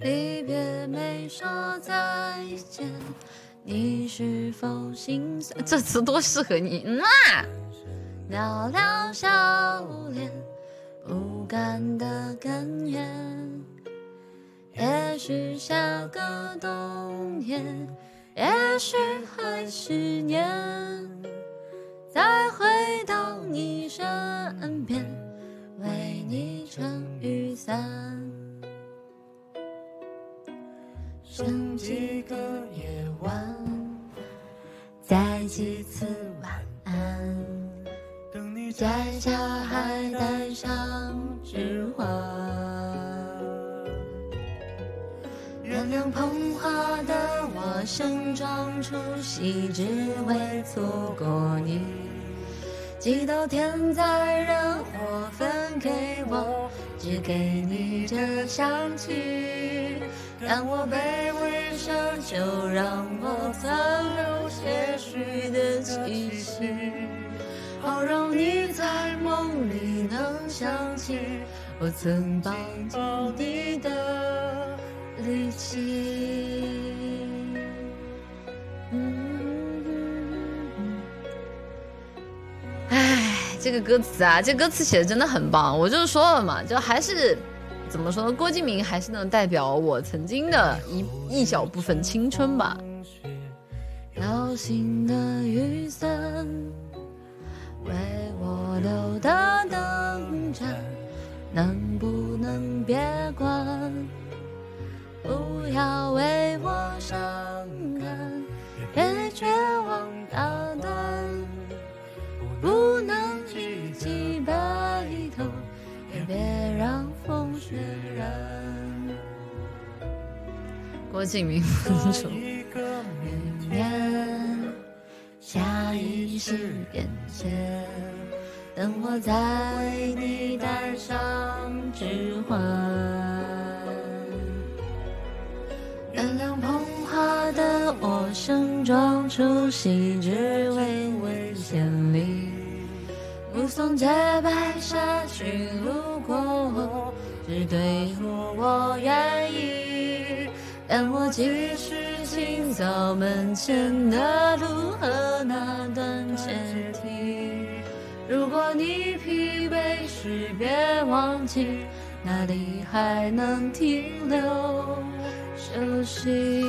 离别没说再见，你是否心酸？这词多适合你，嗯啊！寥寥笑脸，不甘的根源。也许下个冬天，也许还十年，再回到你身边，为你撑雨伞。剩几个夜晚，再几次晚安，等你摘下还带上指环。原谅捧花的我盛装出席，只为错过你。寄到天灾人祸分给我，只给你这香气。当我卑微时，就让我残留些许的气息，好让你在梦里能想起我曾帮助你的力气。这个歌词啊，这歌词写的真的很棒。我就说了嘛，就还是。怎么说呢？郭敬明还是能代表我曾经的一一小部分青春吧。流星的雨伞，为我留的灯盏，能不能别关？不要为我伤感，别绝望郭敬明。风中，明年下一世眼前，等我在你戴上指环。原谅捧花的我盛装出席，只为为千里。目送洁白纱裙路过我，只对我愿但我继续行走门前的路和那段阶梯。如果你疲惫时，别忘记那里还能停留休息。